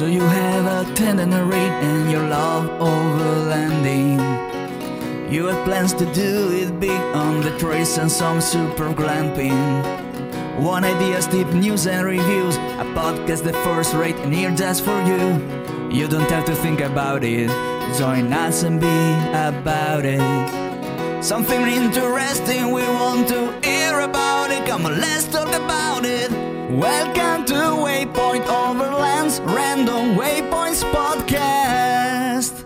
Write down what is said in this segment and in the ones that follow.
So you have a tender read and your love overlanding. You have plans to do it big on the trace and some super glamping. One idea, deep news and reviews. A podcast the first rate and here just for you. You don't have to think about it. Join us and be about it. Something interesting we want to hear about it. Come on, let's talk about it. Welcome to Waypoint Overlands Random Waypoints Podcast.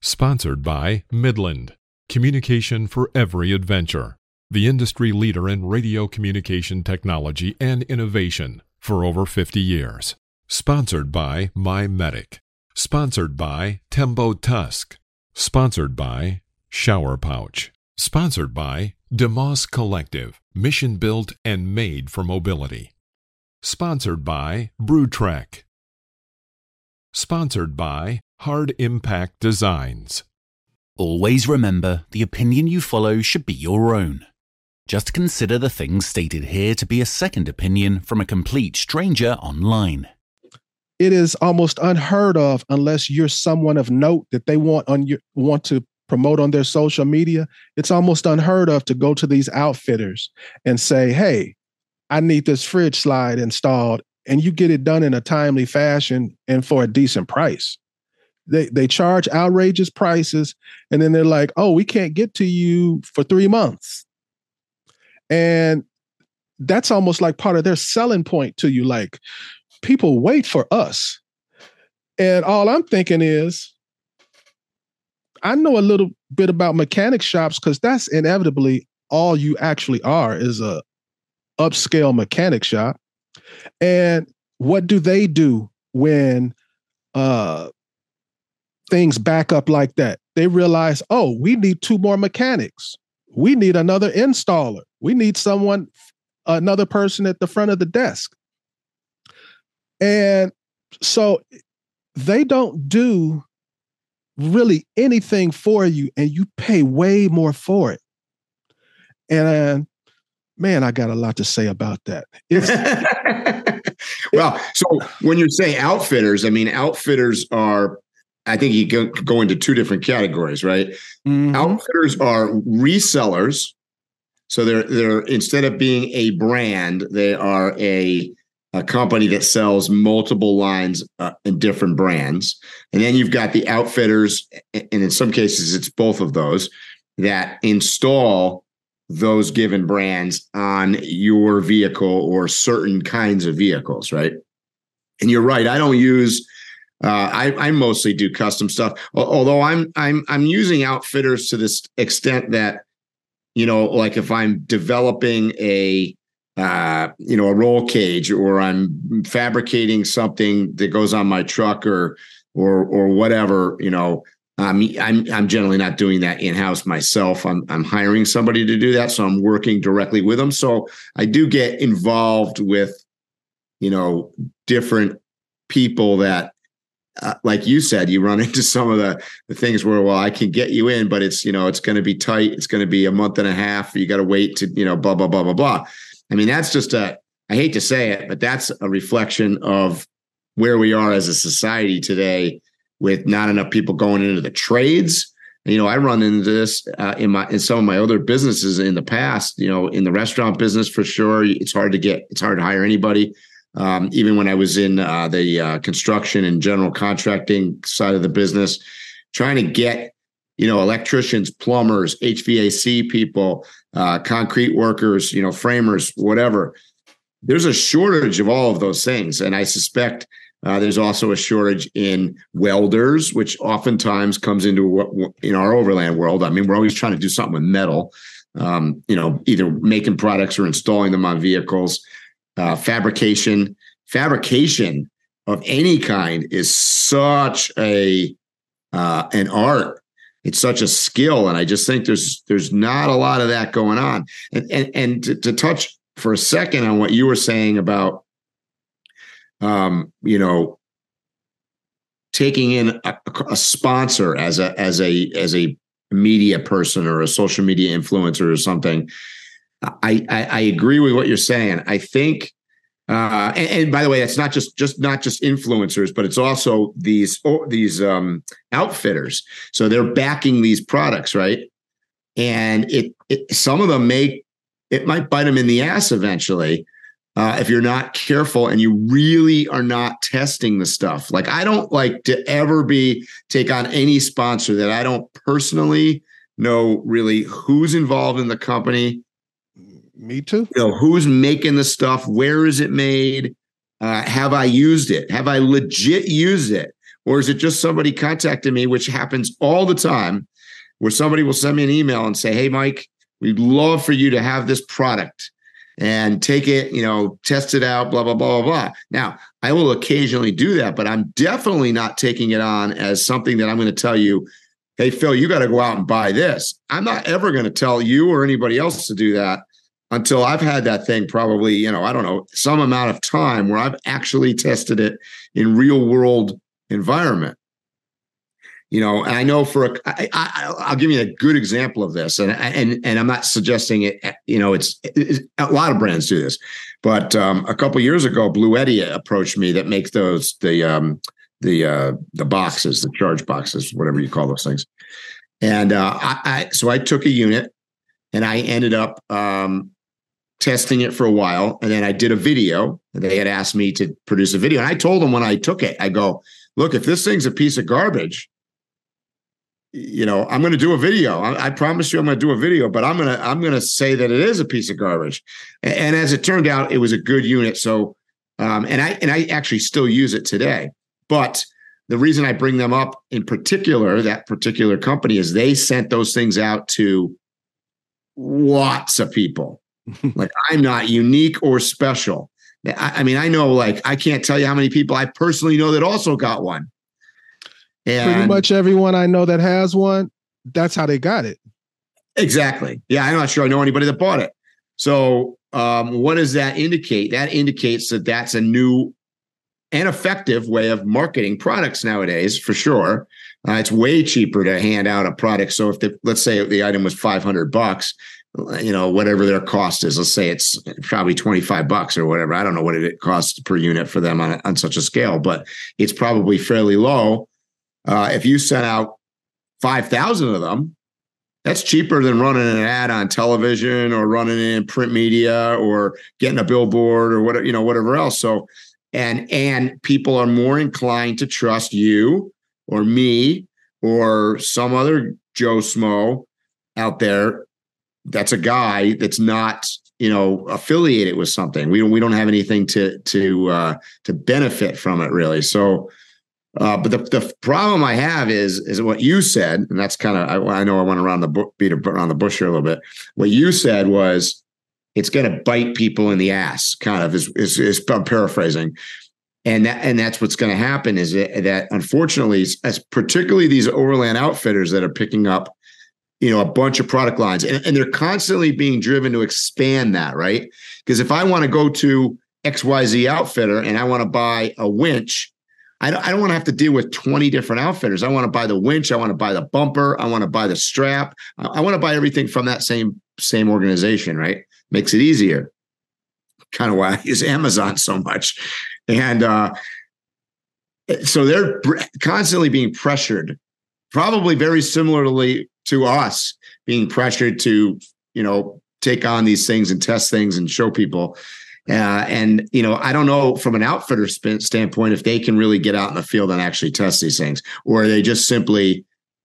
Sponsored by Midland. Communication for every adventure. The industry leader in radio communication technology and innovation for over 50 years. Sponsored by MyMedic. Sponsored by Tembo Tusk. Sponsored by Shower Pouch. Sponsored by DeMoss Collective, mission built and made for mobility. Sponsored by BrewTrek. Sponsored by Hard Impact Designs. Always remember the opinion you follow should be your own. Just consider the things stated here to be a second opinion from a complete stranger online. It is almost unheard of unless you're someone of note that they want on your want to promote on their social media. It's almost unheard of to go to these outfitters and say, "Hey, I need this fridge slide installed," and you get it done in a timely fashion and for a decent price they they charge outrageous prices and then they're like oh we can't get to you for three months and that's almost like part of their selling point to you like people wait for us and all i'm thinking is i know a little bit about mechanic shops because that's inevitably all you actually are is a upscale mechanic shop and what do they do when uh things back up like that. They realize, oh, we need two more mechanics. We need another installer. We need someone, another person at the front of the desk. And so they don't do really anything for you, and you pay way more for it. And man, I got a lot to say about that. well, so when you're saying outfitters, I mean, outfitters are I think you go, go into two different categories, right? Mm-hmm. Outfitters are resellers. So they're they're instead of being a brand, they are a a company that sells multiple lines uh, and different brands. And then you've got the outfitters, and in some cases, it's both of those that install those given brands on your vehicle or certain kinds of vehicles, right? And you're right. I don't use uh, I, I mostly do custom stuff, although I'm I'm I'm using outfitters to this extent that, you know, like if I'm developing a uh, you know a roll cage or I'm fabricating something that goes on my truck or or or whatever, you know, um, I'm I'm generally not doing that in house myself. I'm I'm hiring somebody to do that, so I'm working directly with them. So I do get involved with, you know, different people that uh, like you said, you run into some of the, the things where, well, I can get you in, but it's, you know, it's going to be tight. It's going to be a month and a half. You got to wait to, you know, blah, blah, blah, blah, blah. I mean, that's just a, I hate to say it, but that's a reflection of where we are as a society today with not enough people going into the trades. You know, I run into this uh, in my, in some of my other businesses in the past, you know, in the restaurant business for sure. It's hard to get, it's hard to hire anybody um, even when I was in uh, the uh, construction and general contracting side of the business, trying to get you know electricians, plumbers, HVAC people, uh, concrete workers, you know framers, whatever. There's a shortage of all of those things, and I suspect uh, there's also a shortage in welders, which oftentimes comes into what in our overland world. I mean, we're always trying to do something with metal. Um, you know, either making products or installing them on vehicles uh, fabrication. Fabrication of any kind is such a uh, an art. It's such a skill, and I just think there's there's not a lot of that going on. And and and to, to touch for a second on what you were saying about, um, you know, taking in a, a sponsor as a as a as a media person or a social media influencer or something. I, I, I agree with what you're saying. I think, uh, and, and, by the way, that's not just just not just influencers, but it's also these these um, outfitters. So they're backing these products, right? And it, it some of them make it might bite them in the ass eventually uh, if you're not careful and you really are not testing the stuff. Like I don't like to ever be take on any sponsor that I don't personally know really who's involved in the company. Me too. You know who's making the stuff. Where is it made? Uh, have I used it? Have I legit used it? Or is it just somebody contacted me, which happens all the time, where somebody will send me an email and say, "Hey, Mike, we'd love for you to have this product." and take it, you know, test it out, blah, blah, blah, blah, blah. Now, I will occasionally do that, but I'm definitely not taking it on as something that I'm going to tell you, hey, Phil, you got to go out and buy this. I'm not ever going to tell you or anybody else to do that until I've had that thing probably, you know, I don't know, some amount of time where I've actually tested it in real world environment. You know and i know for a I, I, i'll give you a good example of this and and and i'm not suggesting it you know it's, it's a lot of brands do this but um, a couple years ago Bluetti approached me that makes those the um the uh the boxes the charge boxes whatever you call those things. And uh I, I so i took a unit and i ended up um testing it for a while and then i did a video they had asked me to produce a video and i told them when i took it i go look if this thing's a piece of garbage you know, I'm going to do a video. I, I, promise you, I'm going to do a video, but I'm going to I'm going to say that it is a piece of garbage. And, and as it turned out, it was a good unit. So, um, and I and I actually still use it today. But the reason I bring them up in particular, that particular company, is they sent those things out to lots of people. Like I'm not unique or special. I, I mean, I know, like I can't tell you how many people I personally know that also got one. And Pretty much everyone I know that has one, that's how they got it. Exactly. Yeah, I'm not sure I know anybody that bought it. So, um, what does that indicate? That indicates that that's a new and effective way of marketing products nowadays, for sure. Uh, it's way cheaper to hand out a product. So, if the, let's say the item was 500 bucks, you know, whatever their cost is, let's say it's probably 25 bucks or whatever. I don't know what it costs per unit for them on, on such a scale, but it's probably fairly low. Uh, if you sent out 5,000 of them, that's cheaper than running an ad on television or running in print media or getting a billboard or whatever, you know, whatever else. So, and, and people are more inclined to trust you or me or some other Joe Smo out there. That's a guy that's not, you know, affiliated with something. We don't, we don't have anything to, to, uh, to benefit from it really. So, uh, but the, the problem I have is is what you said, and that's kind of I, I, know I went around the beat around the bush here a little bit. What you said was it's going to bite people in the ass, kind of is is, is I'm paraphrasing, and that and that's what's going to happen is that, that unfortunately, as particularly these overland outfitters that are picking up, you know, a bunch of product lines, and, and they're constantly being driven to expand that, right? Because if I want to go to X Y Z outfitter and I want to buy a winch I don't, I don't want to have to deal with 20 different outfitters. I want to buy the winch. I want to buy the bumper. I want to buy the strap. I, I want to buy everything from that same same organization, right? Makes it easier. Kind of why I use Amazon so much. And uh, so they're constantly being pressured, probably very similarly to us being pressured to, you know, take on these things and test things and show people. Uh, and you know, I don't know from an outfitter standpoint if they can really get out in the field and actually test these things, or are they just simply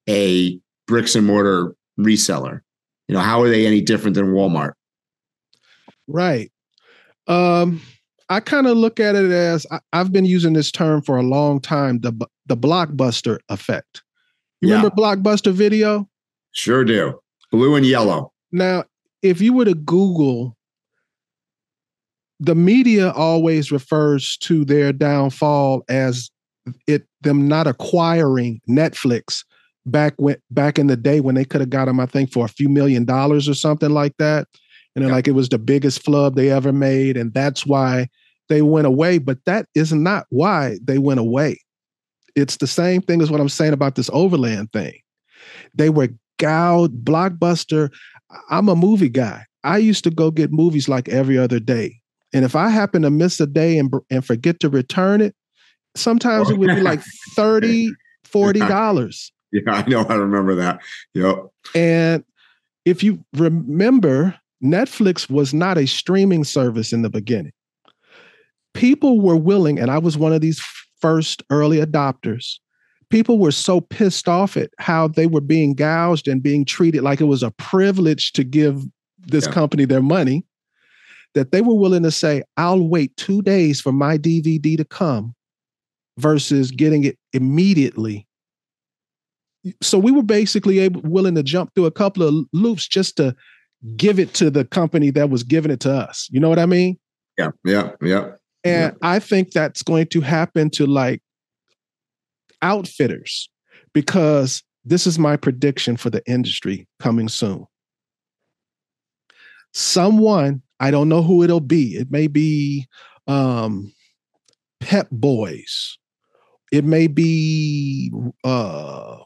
a bricks and mortar reseller? You know, how are they any different than Walmart? Right. Um, I kind of look at it as I, have been using this term for a long time the the blockbuster effect. You yeah. remember blockbuster video? Sure do. Blue and yellow. Now, if you were to Google the media always refers to their downfall as it them not acquiring Netflix back when back in the day when they could have got them, I think, for a few million dollars or something like that. And yeah. like it was the biggest flub they ever made, and that's why they went away. But that is not why they went away. It's the same thing as what I'm saying about this overland thing. They were gouged, blockbuster. I'm a movie guy. I used to go get movies like every other day. And if I happen to miss a day and, and forget to return it, sometimes it would be like 30 $40. Yeah, I know. I remember that. Yep. And if you remember, Netflix was not a streaming service in the beginning. People were willing, and I was one of these first early adopters. People were so pissed off at how they were being gouged and being treated like it was a privilege to give this yeah. company their money that they were willing to say, I'll wait two days for my DVD to come versus getting it immediately. So we were basically able, willing to jump through a couple of loops just to give it to the company that was giving it to us. You know what I mean? Yeah, yeah, yeah. And. I think that's going to happen to like outfitters because this is my prediction for the industry coming soon. Someone, I don't know who it'll be. It may be um, Pep Boys. It may be uh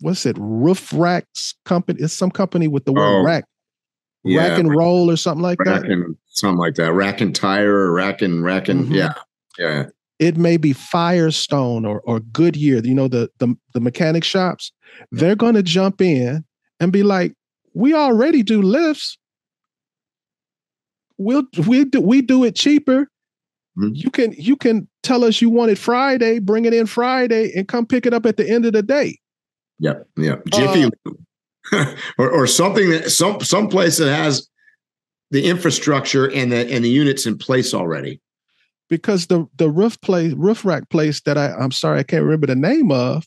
what's it? Roof Racks company. It's some company with the word oh, rack. Yeah, rack and roll or something like rack that. And, something like that. Rack and tire or rack and rack and mm-hmm. yeah. Yeah. It may be Firestone or or Goodyear, you know, the the, the mechanic shops. They're gonna jump in and be like, we already do lifts. We'll we do we do it cheaper. Mm-hmm. You can you can tell us you want it Friday, bring it in Friday, and come pick it up at the end of the day. Yep. Yeah. Jiffy uh, or, or something that some some place that has the infrastructure and the and the units in place already. Because the the roof place roof rack place that I I'm sorry I can't remember the name of.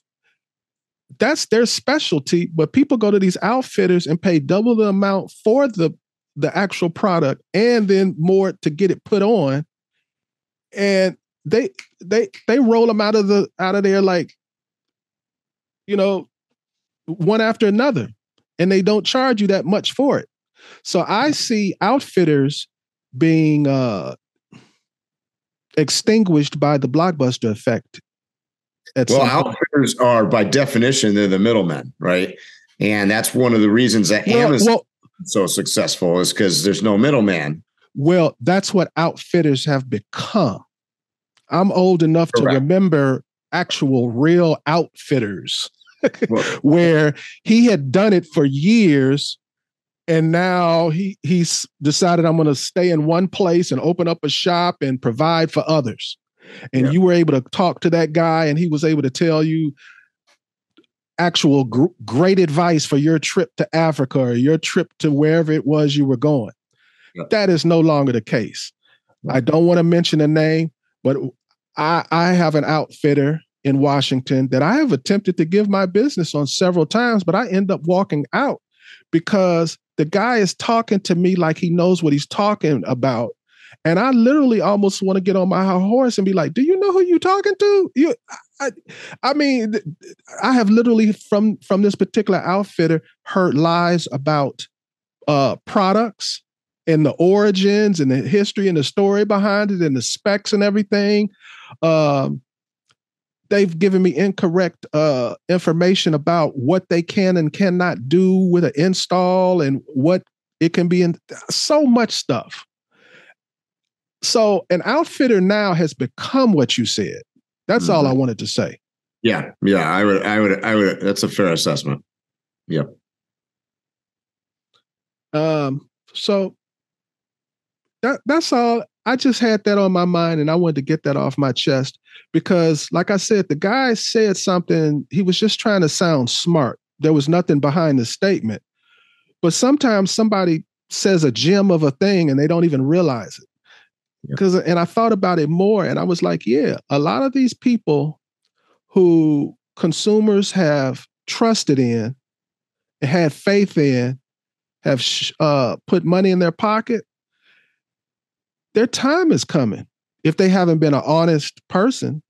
That's their specialty, but people go to these outfitters and pay double the amount for the the actual product and then more to get it put on. And they they they roll them out of the out of there like you know one after another and they don't charge you that much for it so i see outfitters being uh extinguished by the blockbuster effect well outfitters are by definition they're the middlemen right? And that's one of the reasons that well, amazon well, so successful is because there's no middleman. Well that's what outfitters have become. I'm old enough Correct. to remember actual real outfitters where he had done it for years and now he he's decided I'm going to stay in one place and open up a shop and provide for others. And yeah. you were able to talk to that guy and he was able to tell you actual gr- great advice for your trip to Africa or your trip to wherever it was you were going. Yeah. That is no longer the case. I don't want to mention a name, but I, I have an outfitter in Washington that I have attempted to give my business on several times, but I end up walking out because the guy is talking to me like he knows what he's talking about. And I literally almost want to get on my horse and be like, "Do you know who you talking to?" You, I, I mean, I have literally from from this particular outfitter heard lies about uh, products and the origins and the history and the story behind it and the specs and everything. Um, they've given me incorrect uh, information about what they can and cannot do with an install and what it can be in so much stuff. So an outfitter now has become what you said. That's mm-hmm. all I mm-hmm. wanted to say. Yeah, yeah, I would, I would, I would. That's a fair assessment. Yep. Um. So that that's all. I just had that on my mind and I wanted to get that off my chest because, like I said, the guy said something, he was just trying to sound smart. There was nothing behind the statement. But sometimes somebody says a gem of a thing and they don't even realize it. Because, and I thought about it more and I was like, yeah, a lot of these people who consumers have trusted in and had faith in have uh, put money in their pocket their time is coming if they haven't been an honest person.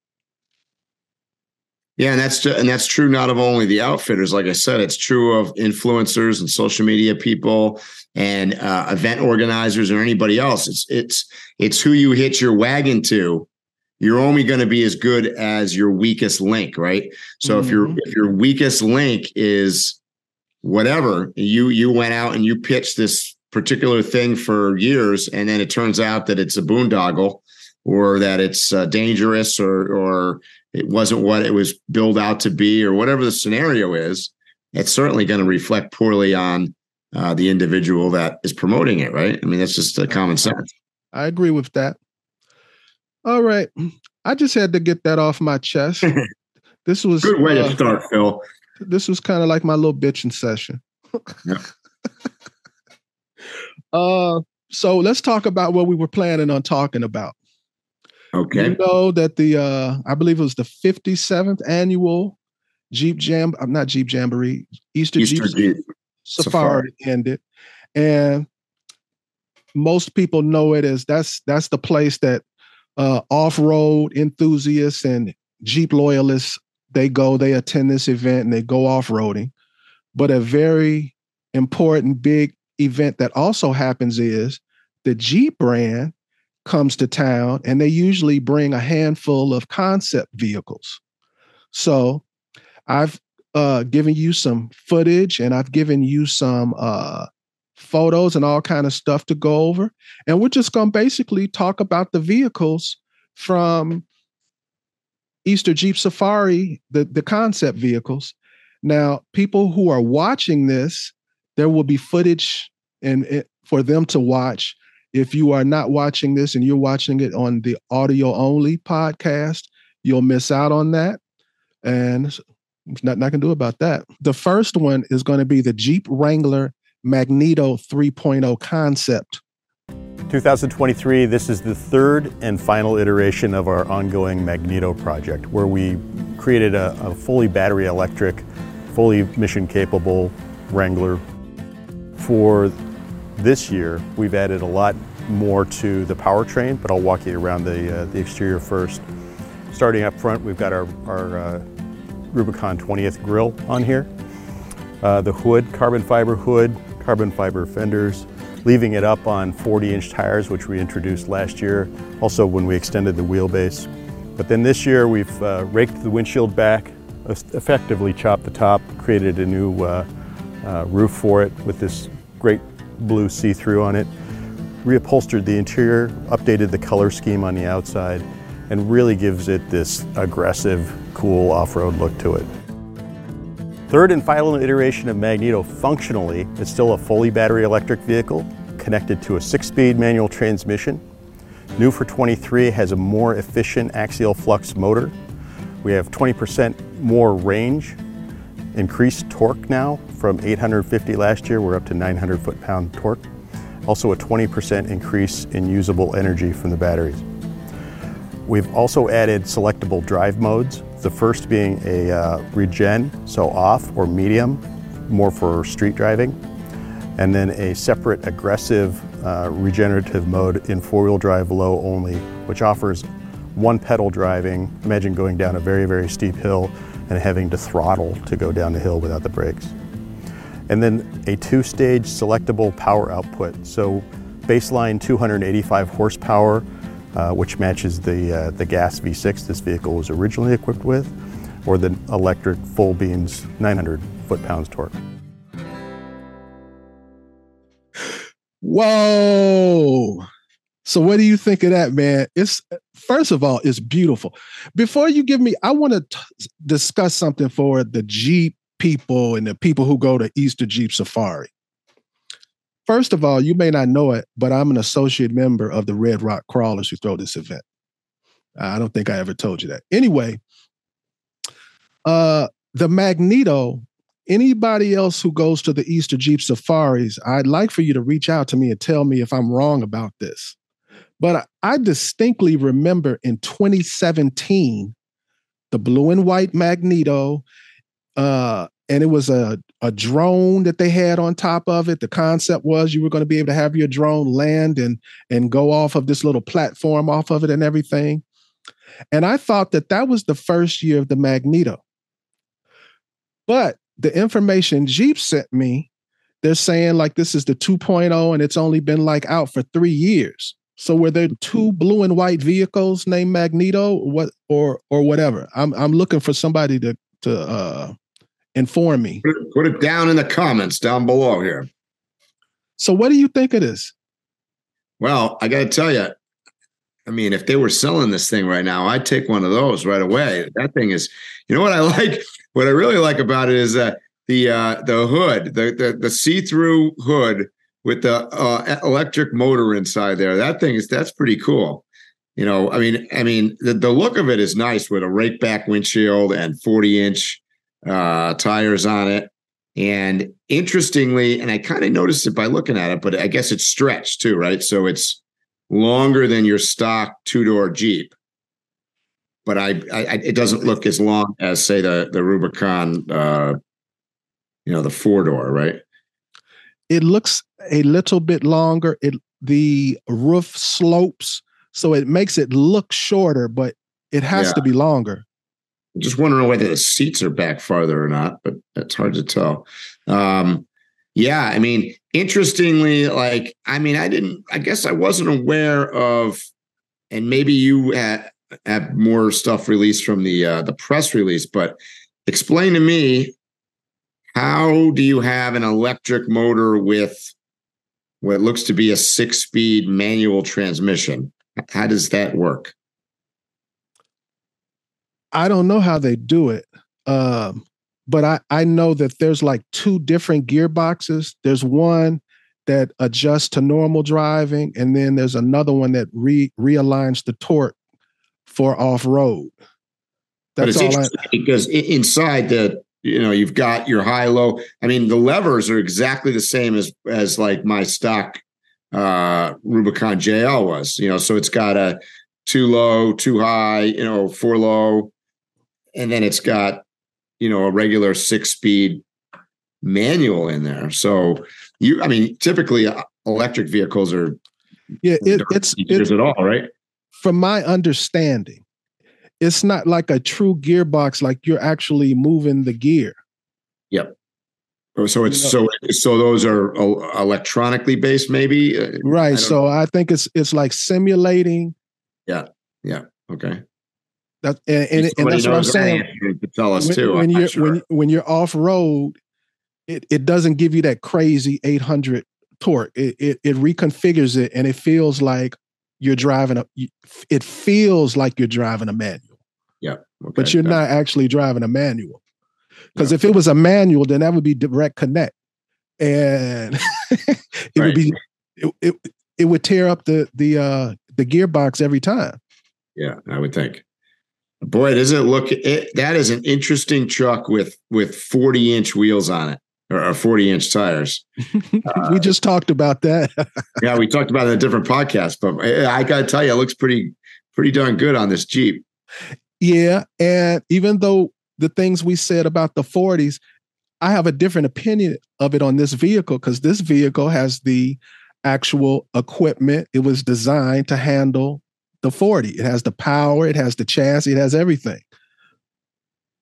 Yeah, and that's and that's true not of only the outfitters. Like I said, it's true of influencers and social media people and uh, event organizers or anybody else. It's it's it's who you hitch your wagon to. you're only going to be as good as your weakest link, right? So mm-hmm. if your if your weakest link is whatever, you you went out and you pitched this particular thing for years, and then it turns out that it's a boondoggle, or that it's uh, dangerous, or or it wasn't what it was billed out to be, or whatever the scenario is. It's certainly going to reflect poorly on uh, the individual that is promoting it, right? I mean, that's just a common sense. I agree with that. All right. I just had to get that off my chest. This was good way uh, to start, Phil. This was kind of like my little bitching session. yeah. uh so let's talk about what we were planning on talking about. Okay. You know that the uh I believe it was the 57th annual Jeep Jam I'm not Jeep Jamboree, Easter, Easter Jeep, Jeep Safari, Safari ended. And most people know it as that's that's the place that uh, off-road enthusiasts and Jeep loyalists they go, they attend this event and they go off-roading. But a very important big event that also happens is the Jeep brand comes to town and they usually bring a handful of concept vehicles. So I've uh, given you some footage and I've given you some uh, photos and all kind of stuff to go over. And we're just going to basically talk about the vehicles from Easter Jeep Safari, the, the concept vehicles. Now, people who are watching this, there will be footage and it, for them to watch. If you are not watching this and you're watching it on the audio only podcast, you'll miss out on that. And there's nothing I can do about that. The first one is going to be the Jeep Wrangler Magneto 3.0 concept. 2023, this is the third and final iteration of our ongoing Magneto project, where we created a, a fully battery electric, fully mission capable Wrangler. For this year, we've added a lot more to the powertrain, but I'll walk you around the, uh, the exterior first. Starting up front, we've got our, our uh, Rubicon 20th grill on here. Uh, the hood, carbon fiber hood, carbon fiber fenders, leaving it up on 40 inch tires, which we introduced last year, also when we extended the wheelbase. But then this year we've uh, raked the windshield back, effectively chopped the top, created a new uh, uh, roof for it with this great blue see-through on it, reupholstered the interior, updated the color scheme on the outside, and really gives it this aggressive, cool off-road look to it. Third and final iteration of Magneto functionally is still a fully battery electric vehicle connected to a six-speed manual transmission. New for 23 has a more efficient axial flux motor. We have 20% more range, increased torque now from 850 last year, we're up to 900 foot-pound torque. Also a 20% increase in usable energy from the batteries. We've also added selectable drive modes the first being a uh, regen, so off or medium, more for street driving. And then a separate aggressive uh, regenerative mode in four-wheel drive low only, which offers one pedal driving. Imagine going down a very, very steep hill and having to throttle to go down the hill without the brakes. And then a two-stage selectable power output. So baseline 285 horsepower uh, which matches the, uh, the gas V6 this vehicle was originally equipped with, or the electric full beams 900 foot-pounds torque. Whoa! So what do you think of that, man? It's first of all, it's beautiful. Before you give me, I want to discuss something for the Jeep people and the people who go to Easter Jeep Safari. First of all, you may not know it, but I'm an associate member of the Red Rock Crawlers who throw this event. I don't think I ever told you that. Anyway, uh, the Magneto, anybody else who goes to the Easter Jeep Safaris, I'd like for you to reach out to me and tell me if I'm wrong about this. But I distinctly remember in 2017, the blue and white Magneto, uh, and it was a, a drone that they had on top of it. The concept was you were going to be able to have your drone land and and go off of this little platform off of it and everything. And I thought that that was the first year of the Magneto. But the information Jeep sent me, they're saying like this is the 2.0 and it's only been like out for 3 years. So were there two blue and white vehicles named Magneto, what or or whatever? I'm I'm looking for somebody to to uh, inform me. Put it, put it down in the comments down below here. So what do you think of this? Well, I got to tell you, I mean, if they were selling this thing right now, I'd take one of those right away. That thing is, you know what I like? What I really like about it is that the uh, the hood, the the, the see through hood with the uh, electric motor inside there. That thing is that's pretty cool. You know, I mean, I mean, the, the look of it is nice with a rake back windshield and 40 inch uh, tires on it. And interestingly, and I kind of noticed it by looking at it, but I guess it's stretched too, right? So it's longer than your stock two door Jeep. But I, I, it doesn't look as long as say the the Rubicon, uh, you know, the four door, right? It looks a little bit longer. It the roof slopes, so it makes it look shorter, but it has yeah. to be longer. Just wondering whether the seats are back farther or not, but it's hard to tell. Um, yeah, I mean, interestingly, like, I mean, I didn't, I guess I wasn't aware of, and maybe you had, more stuff released from the uh, the press release, but explain to me how do you have an electric motor with what looks to be a six speed manual transmission? How does that work? I don't know how they do it. Um, but I, I know that there's like two different gearboxes. There's one that adjusts to normal driving, and then there's another one that re, realigns the torque for off road. That's all I, because inside the you know you've got your high low i mean the levers are exactly the same as as like my stock uh rubicon jl was you know so it's got a too low too high you know four low and then it's got you know a regular six speed manual in there. So you i mean typically uh, electric vehicles are yeah it, it's it's at all right? From my understanding it's not like a true gearbox like you're actually moving the gear. Yep. Oh, so it's you know, so so those are electronically based maybe? Uh, right I so know. i think it's it's like simulating. Yeah yeah okay that and, and, and that's what i'm saying to tell us when, too when you're sure. when, when you're off road it, it doesn't give you that crazy 800 torque it, it it reconfigures it and it feels like you're driving a it feels like you're driving a manual yeah. Okay. But you're not actually driving a manual. Because yeah. if it was a manual, then that would be direct connect. And it right. would be it, it, it would tear up the the uh the gearbox every time. Yeah, I would think. Boy, does it look it, that is an interesting truck with with 40 inch wheels on it or 40 inch tires. Uh, we just talked about that. yeah, we talked about it in a different podcast, but I, I got to tell you, it looks pretty pretty darn good on this Jeep. Yeah. And even though the things we said about the 40s, I have a different opinion of it on this vehicle because this vehicle has the actual equipment. It was designed to handle the 40. It has the power, it has the chassis, it has everything.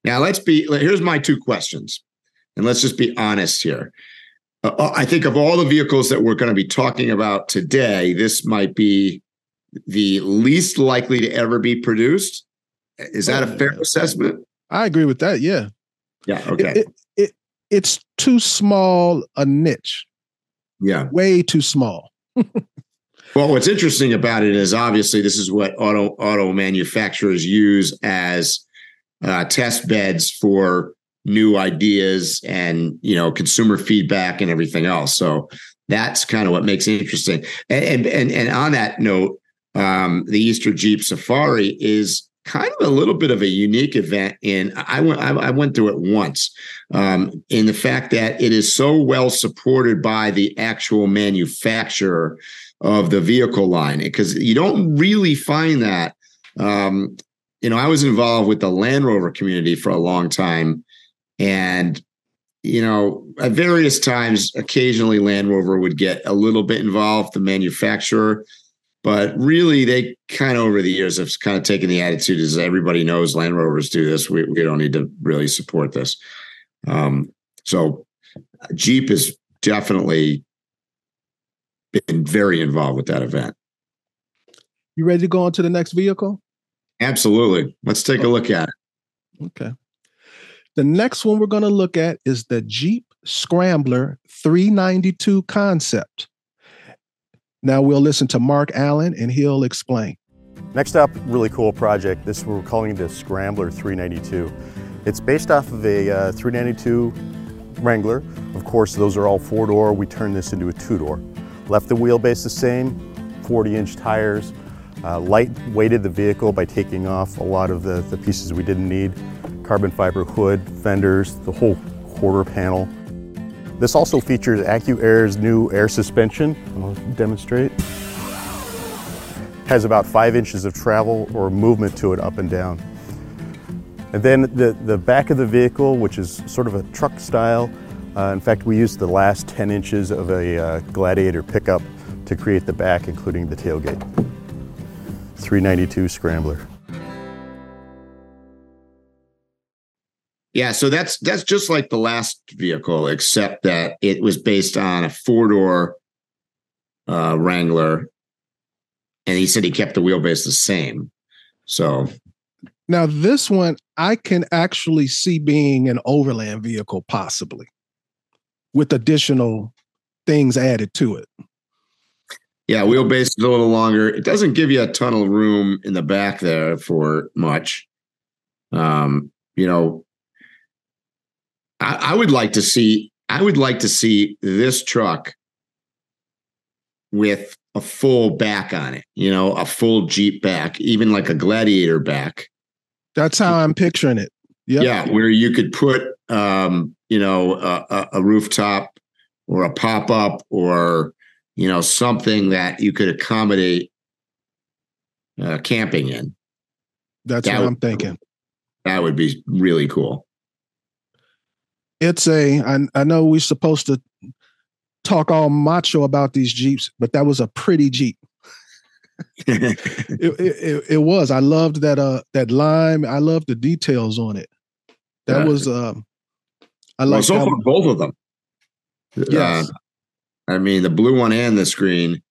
Now, let's be here's my two questions. And let's just be honest here. Uh, uh I think of all the vehicles that we're going to be talking about today, this might be the least likely to ever be produced is that a fair assessment? I agree with that. Yeah. Yeah. Okay. It, it, it, it's too small a niche. Yeah. Way too small. well, what's interesting about it is obviously this is what auto auto manufacturers use as uh, test beds for new ideas and you know consumer feedback and everything else. So that's kind of what makes it interesting. And and and on that note, um, the Easter Jeep Safari is kind of a little bit of a unique event in i went i, went through it once um, in the fact that it is so well supported by the actual manufacturer of the vehicle line because you don't really find that um, you know i was involved with the land rover community for a long time and you know at various times occasionally land rover would get a little bit involved the manufacturer but really, they kind of over the years have kind of taken the attitude as everybody knows Land Rovers do this. We, we don't need to really support this. Um, so Jeep is definitely been very involved with that event. You ready to go on to the next vehicle? Absolutely. Let's take a look at it. Okay. The next one we're going to look at is the Jeep Scrambler 392 concept. Now we'll listen to Mark Allen and he'll explain. Next up, really cool project. This we're calling the Scrambler 392. It's based off of a uh, 392 Wrangler. Of course, those are all four door. We turned this into a two door. Left the wheelbase the same, 40 inch tires. Uh, light weighted the vehicle by taking off a lot of the, the pieces we didn't need. Carbon fiber hood, fenders, the whole quarter panel. This also features AccuAir's new air suspension. I'll demonstrate. Has about five inches of travel or movement to it up and down. And then the, the back of the vehicle, which is sort of a truck style. Uh, in fact, we used the last 10 inches of a uh, Gladiator pickup to create the back, including the tailgate. 392 Scrambler. Yeah, so that's that's just like the last vehicle, except that it was based on a four door uh, Wrangler, and he said he kept the wheelbase the same. So now this one I can actually see being an overland vehicle, possibly with additional things added to it. Yeah, wheelbase is a little longer. It doesn't give you a ton of room in the back there for much. Um, you know, I, I would like to see. I would like to see this truck with a full back on it. You know, a full Jeep back, even like a Gladiator back. That's how I'm picturing it. Yep. Yeah, where you could put, um, you know, a, a rooftop or a pop up or you know something that you could accommodate uh, camping in. That's that what would, I'm thinking. That would be really cool it's a I, I know we're supposed to talk all macho about these jeeps but that was a pretty jeep it, it, it, was i loved that uh that lime i loved the details on it that yeah. was um i like well, so both of them Yeah. Uh, i mean the blue one and the green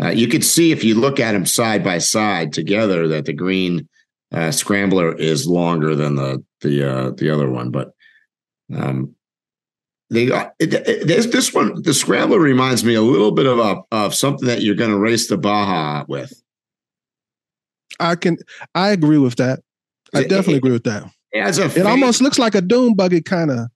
uh, you could see if you look at them side by side together that the green uh, scrambler is longer than the the uh, the other one but um, they got it, it, this this one the scrambler reminds me a little bit of a of something that you're going to race the Baja with. I can I agree with that. I it, definitely agree with that. As a it almost looks like a dune buggy kind of.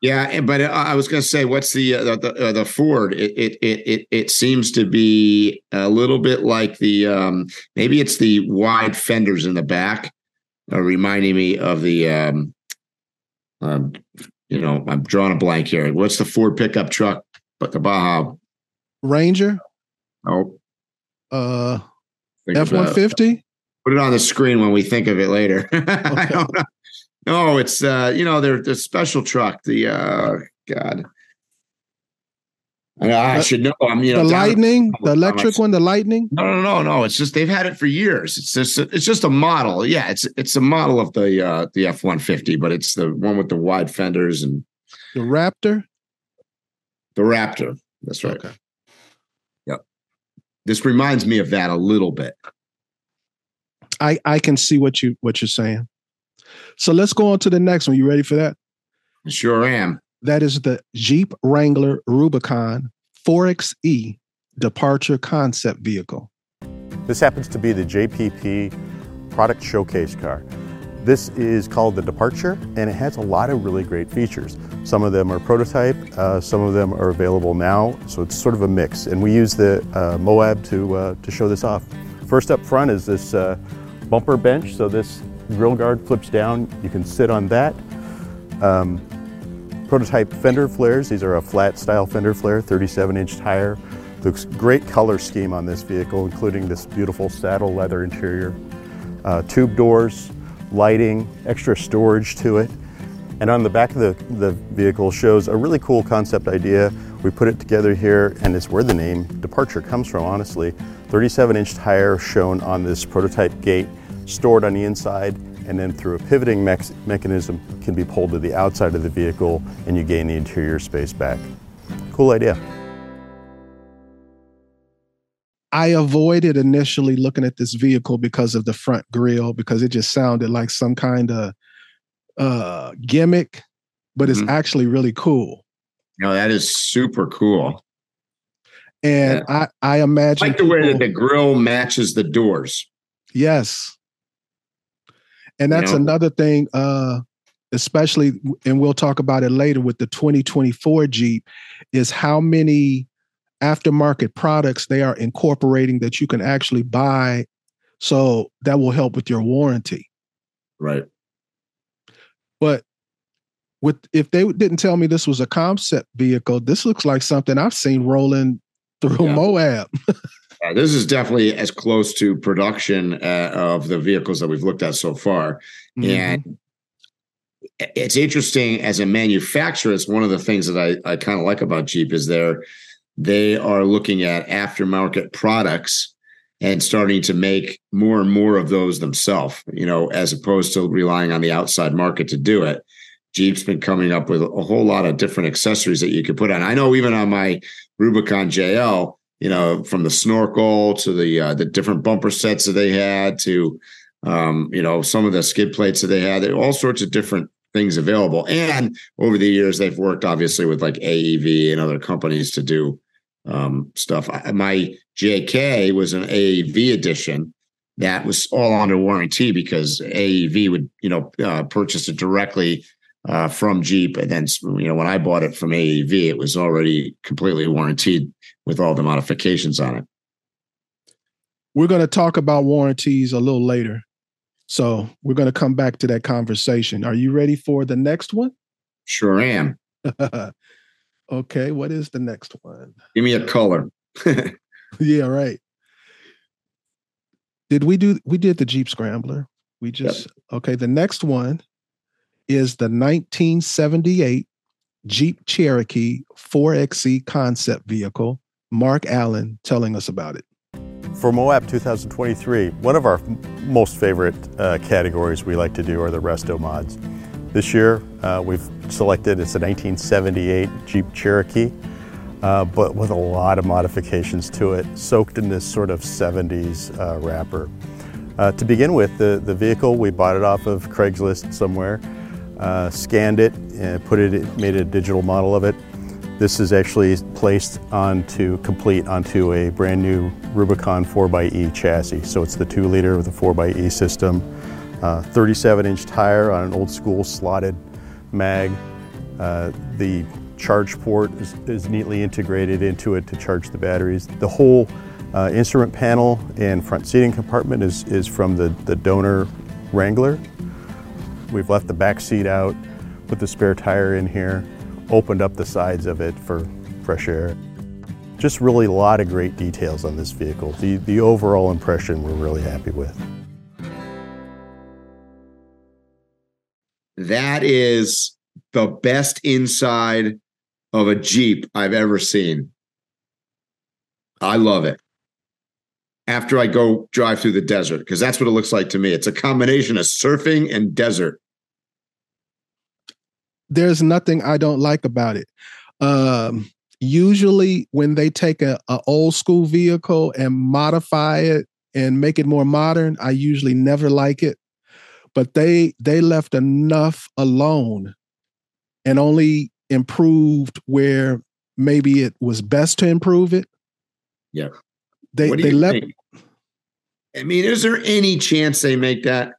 Yeah, but I was going to say, what's the uh, the uh, the Ford? It, it it it it seems to be a little bit like the um, maybe it's the wide fenders in the back, uh, reminding me of the um, um, you know, I'm drawing a blank here. What's the Ford pickup truck? But the Baja Ranger. Oh, uh, F one fifty. Put it on the screen when we think of it later. Okay. No, it's uh, you know, they're the special truck. The uh, God. I, I should know. I'm you know the lightning, the electric one, the lightning. No, no, no, no. It's just they've had it for years. It's just it's just a model. Yeah, it's it's a model of the uh the F one fifty, but it's the one with the wide fenders and the Raptor. The Raptor. That's right. Okay. Yep. This reminds me of that a little bit. I I can see what you what you're saying. So let's go on to the next one. You ready for that? sure am. That is the Jeep Wrangler Rubicon 4XE departure concept vehicle. This happens to be the JPP product showcase car. This is called the Departure and it has a lot of really great features. Some of them are prototype, uh, some of them are available now, so it's sort of a mix. And we use the uh, Moab to, uh, to show this off. First up front is this uh, bumper bench, so this grill guard flips down, you can sit on that. Um, prototype fender flares. These are a flat style fender flare, 37 inch tire. Looks great color scheme on this vehicle, including this beautiful saddle leather interior. Uh, tube doors, lighting, extra storage to it. And on the back of the, the vehicle shows a really cool concept idea. We put it together here and it's where the name Departure comes from, honestly. 37 inch tire shown on this prototype gate, stored on the inside and then through a pivoting me mechanism can be pulled to the outside of the vehicle and you gain the interior space back. Cool idea. I avoided initially looking at this vehicle because of the front grille, because it just sounded like some kind of uh, gimmick, but it's Mhm. actually really cool. No, that is super cool. And I, I I imagine like the way that the grill matches the doors. Yes. And You that's know? another thing, uh, especially, and we'll talk about it later with the 2024 Jeep, is how many aftermarket products they are incorporating that you can actually buy. So that will help with your warranty. Right. But with if they didn't tell me this was a concept vehicle, this looks like something I've seen rolling through Yeah. Moab. Uh, this is definitely as close to production uh, of the vehicles that we've looked at so far. Mm-hmm. And it's interesting as a manufacturer. It's one of the things that I, I kind of like about Jeep is they're they are looking at aftermarket products and starting to make more and more of those themselves. You know, as opposed to relying on the outside market to do it. Jeep's been coming up with a whole lot of different accessories that you could put on. I know even on my Rubicon JL, you know, from the snorkel to the uh, the different bumper sets that they had to um, you know, some of the skid plates that they had, there all sorts of different things available. And over the years, they've worked obviously with like AEV and other companies to do um, stuff. I, my JK was an AEV edition that was all under warranty because AEV would, you know, uh, purchase it directly uh, from Jeep. And then, you know, when I bought it from AEV, it was already completely warranted with all the modifications on it. We're going to talk about warranties a little later. So we're going to come back to that conversation. Are you ready for the next one? Sure am. okay, what is the next one? Give me a color. yeah, right. Did we do we did the Jeep Scrambler? We just okay, the next one is the 1978 Jeep Cherokee 4XE concept vehicle. Mark Allen telling us about it. For Moab 2023, one of our most favorite uh, categories we like to do are the resto mods. This year, uh, we've selected it's a 1978 Jeep Cherokee, uh, but with a lot of modifications to it, soaked in this sort of 70s uh, wrapper. Uh, to begin with, the, the vehicle, we bought it off of Craigslist somewhere, uh, scanned it, and put it, made a digital model of it. This is actually placed onto, complete onto a brand new Rubicon 4xE chassis. So it's the two liter with the 4xE system, uh, 37 inch tire on an old school slotted mag. Uh, the charge port is, is neatly integrated into it to charge the batteries. The whole uh, instrument panel and front seating compartment is, is from the, the donor Wrangler. We've left the back seat out, put the spare tire in here, opened up the sides of it for fresh air. Just really a lot of great details on this vehicle. The, the overall impression we're really happy with. That is the best inside of a Jeep I've ever seen. I love it. After I go drive through the desert, because that's what it looks like to me. It's a combination of surfing and desert. There's nothing I don't like about it. Um, usually, when they take a, a old school vehicle and modify it and make it more modern, I usually never like it. But they they left enough alone and only improved where maybe it was best to improve it. Yeah. They they left think? I mean, is there any chance they make that?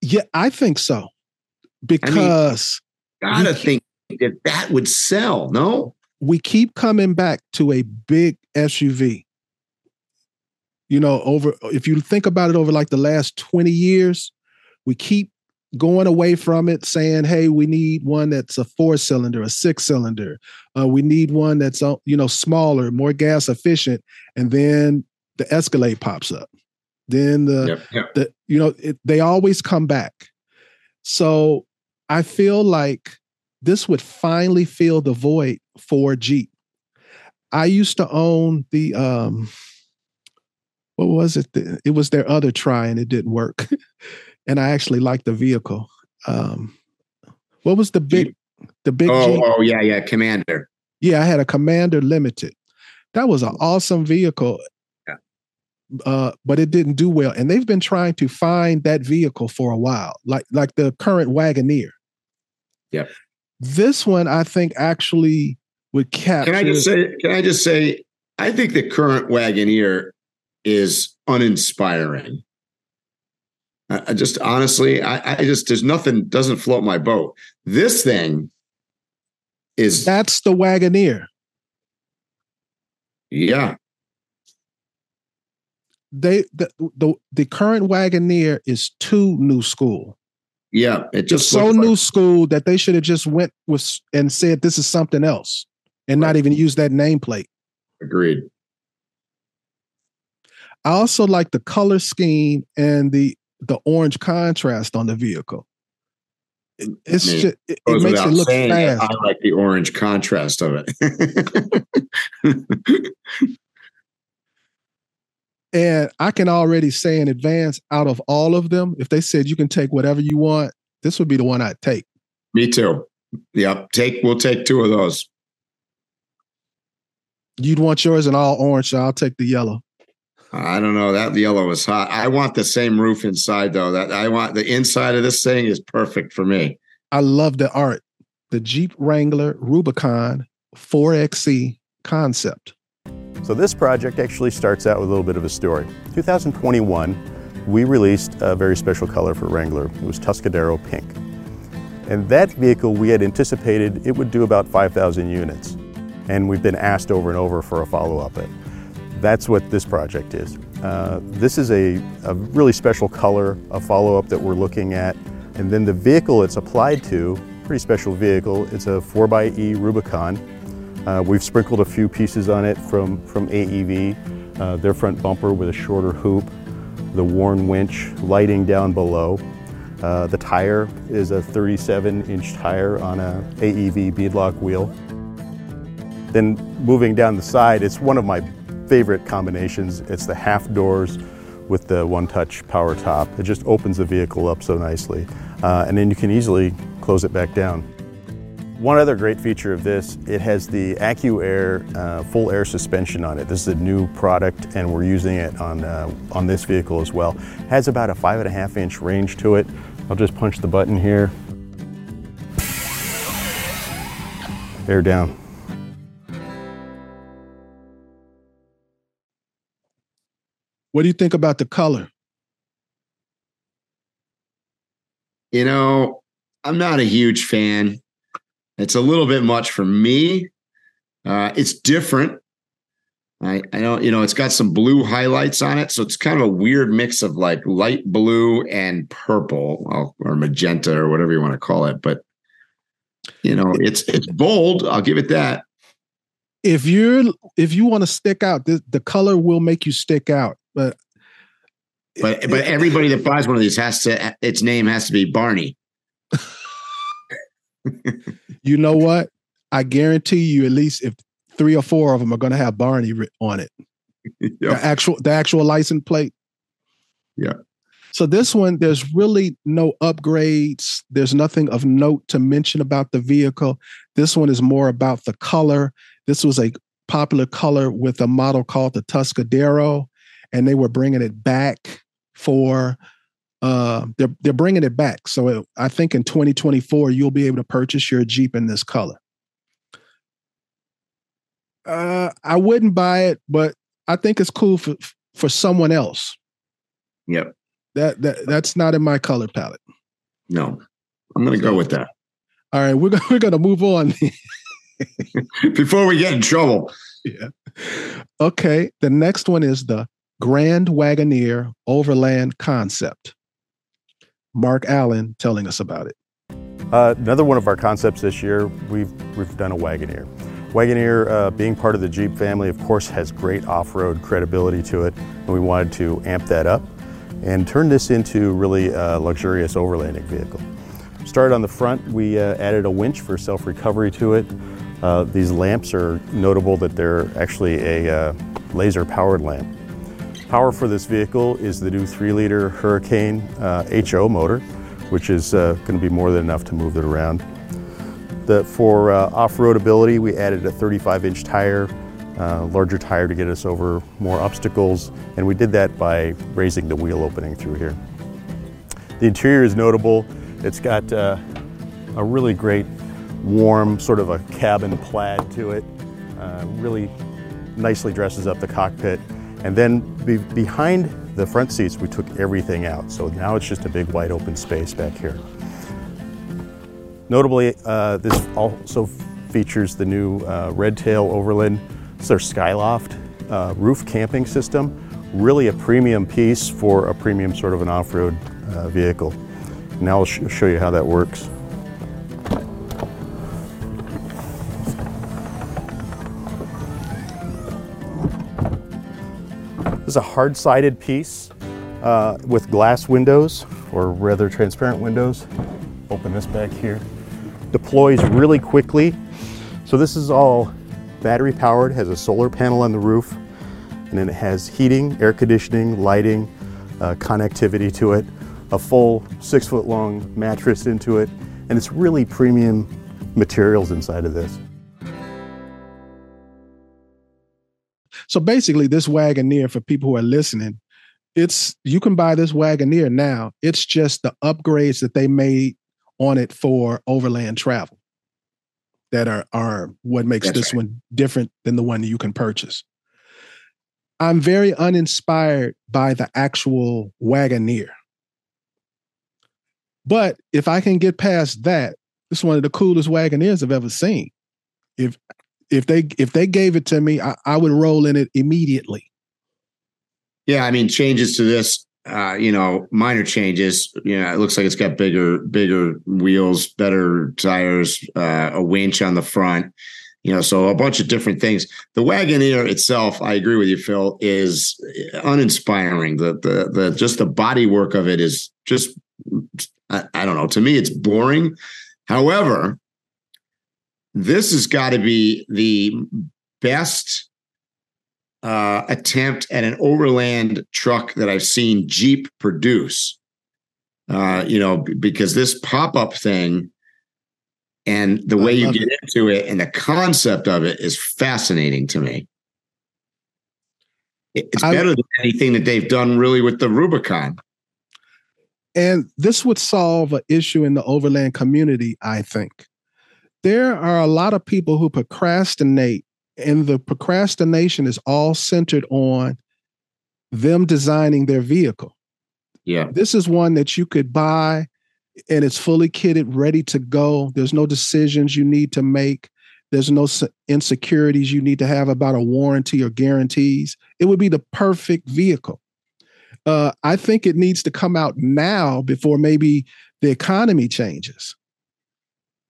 Yeah, I think so. Because Gotta You think that that would sell. No, we keep coming back to a big SUV. You know, over if you think about it over like the last 20 years, we keep going away from it saying, hey, we need one that's a four cylinder, a six cylinder. Uh, we need one that's, uh, you know, smaller, more gas efficient. And then the Escalade pops up. Then the, Yep, yep. the you know it, they always come back so i feel like this would finally fill the void for jeep i used to own the um what was it it was their other try and it didn't work and i actually liked the vehicle um what was the big the big Oh, oh, yeah, yeah, Commander. Yeah, I had a Commander Limited. That was an awesome vehicle. Yeah. Uh, but it didn't do well, and they've been trying to find that vehicle for a while, like like the current Wagoneer. Yep. This one, I think, actually would capture. Can I just say? Can I just say? I think the current Wagoneer is uninspiring. I, I just honestly, I, I just there's nothing doesn't float my boat. This thing is That's the Wagoneer. yeah, They the the, the current Wagoneer is too new school. yeah. It Just just so looks new school that they should have just went with and said this is something else, and not even use that nameplate. agreed. I also like the color scheme and the the orange contrast on the vehicle. It- It's I mean, just, it, it makes it look saying fast. I like the orange contrast of it. And I can already say in advance, out of all of them, if they said you can take whatever you want, this would be the one I'd take. Me too. Yep. Take we'll take two of those. You'd want yours in all orange, so I'll take the yellow. I don't know. That yellow is hot. I want the same roof inside though. That I want the inside of this thing is perfect for me. I love the art. The Jeep Wrangler Rubicon 4XE concept. So this project actually starts out with a little bit of a story. 2021, we released a very special color for Wrangler. It was Tuscadero Pink. And that vehicle, we had anticipated it would do about 5,000 units. And we've been asked over and over for a follow-up. That's what this project is. Uh, this is a, a really special color, a follow-up that we're looking at. And then the vehicle it's applied to, pretty special vehicle, it's a 4xE Rubicon. Uh, we've sprinkled a few pieces on it from, from AEV, uh, their front bumper with a shorter hoop, the Warn winch lighting down below. Uh, the tire is a 37 inch tire on a AEV beadlock wheel. Then moving down the side, it's one of my favorite combinations. It's the half doors with the one touch power top. It just opens the vehicle up so nicely. Uh, and then you can easily close it back down. One other great feature of this, it has the AccuAir uh, full air suspension on it. This is a new product and we're using it on, uh, on this vehicle as well. Has about a five and a half inch range to it. I'll just punch the button here. Air down. What do you think about the color? You know, I'm not a huge fan. It's a little bit much for me. Uh, it's different. I, I don't, you know, it's got some blue highlights on it. So it's kind of a weird mix of like light blue and purple or- magenta or whatever you want to call it. But, you know, it's it's bold. I'll give it that. If you're if you want to stick out, the, the color will make you stick out. But But but everybody that buys one of these has to its name has to be Barney. you know what? I guarantee you, at least if three or four of them are going to have Barney on it, the actual the actual license plate. Yeah. So this one, there's really no upgrades. There's nothing of note to mention about the vehicle. This one is more about the color. This was a popular color with a model called the Tuscadero, and they were bringing it back for. Uh, they're they're bringing it back. So it, I think in 2024 you'll be able to purchase your Jeep in this color. Uh, I wouldn't buy it, but I think it's cool for for someone else. Yep. That that that's not in my color palette. No. I'm gonna go with that. All right, we're gonna, we're gonna move on. Before we get in trouble. yeah. Okay, the next one is the Grand Wagoneer Overland Concept. Mark Allen telling us about it. Uh, another one of our concepts this year, we've, we've done a Wagoneer. Wagoneer, uh, being part of the Jeep family, of course, has great off-road credibility to it, and we wanted to amp that up and turn this into really a luxurious overlanding vehicle. Started on the front, we uh, added a winch for self-recovery to it. Uh, these lamps are notable that they're actually a uh, laser-powered lamp. Power for this vehicle is the new 3-liter Hurricane uh, HO motor, which is uh, going to be more than enough to move it around. The, for uh, off-roadability, we added a 35-inch tire, uh, larger tire to get us over more obstacles, and we did that by raising the wheel opening through here. The interior is notable. It's got uh, a really great warm sort of a cabin plaid to it. Uh, really nicely dresses up the cockpit. And then be behind the front seats, we took everything out. So now it's just a big wide open space back here. Notably, uh, this also features the new uh, Redtail Overland. It's their Skyloft uh, roof camping system. Really a premium piece for a premium sort of an off-road uh, vehicle. Now I'll sh show you how that works. A hard-sided piece uh, with glass windows, or rather transparent windows. Open this back here. Deploys really quickly. So this is all battery powered, has a solar panel on the roof, and then it has heating, air conditioning, lighting, uh, connectivity to it, a full six foot long mattress into it, and it's really premium materials inside of this. So basically, this Wagoneer, for people who are listening, it's you can buy this Wagoneer now. It's just the upgrades that they made on it for overland travel that are are what makes That's this right. one different than the one that you can purchase. I'm very uninspired by the actual Wagoneer. But if I can get past that, it's one of the coolest Wagoneers I've ever seen. If if they if they gave it to me, I, I would roll in it immediately. Yeah, I mean changes to this, uh, you know, minor changes. You know, it looks like it's got bigger bigger wheels, better tires, uh, a winch on the front. You know, so a bunch of different things. The Wagoneer itself, I agree with you, Phil, is uninspiring. The the the just the body work of it is just I, I don't know. To me, it's boring. However, this has got to be the best uh, attempt at an overland truck that I've seen Jeep produce. Uh, you know, because this pop up thing and the way you get it. into it and the concept of it is fascinating to me. It's I, better than anything that they've done really with the Rubicon. And this would solve an issue in the overland community, I think there are a lot of people who procrastinate, and the procrastination is all centered on them designing their vehicle. Yeah. This is one that you could buy and it's fully kitted, ready to go. There's no decisions you need to make. There's no insecurities you need to have about a warranty or guarantees. It would be the perfect vehicle. Uh, I think it needs to come out now before maybe the economy changes.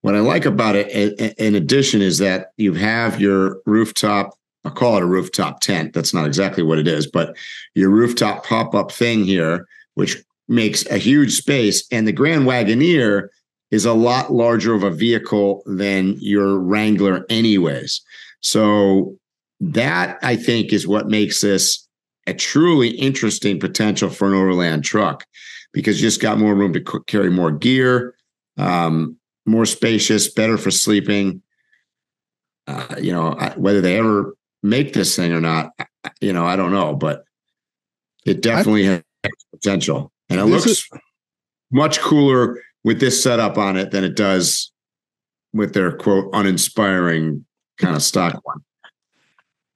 What I like about it, in addition, is that you have your rooftop. I'll call it a rooftop tent. That's not exactly what it is, but your rooftop pop up thing here, which makes a huge space. And the Grand Wagoneer is a lot larger of a vehicle than your Wrangler, anyways. So that I think is what makes this a truly interesting potential for an overland truck because you just got more room to carry more gear. Um, more spacious, better for sleeping. Uh, you know, whether they ever make this thing or not, you know, I don't know, but it definitely I, has potential, and it looks is, much cooler with this setup on it than it does with their quote uninspiring kind of stock one.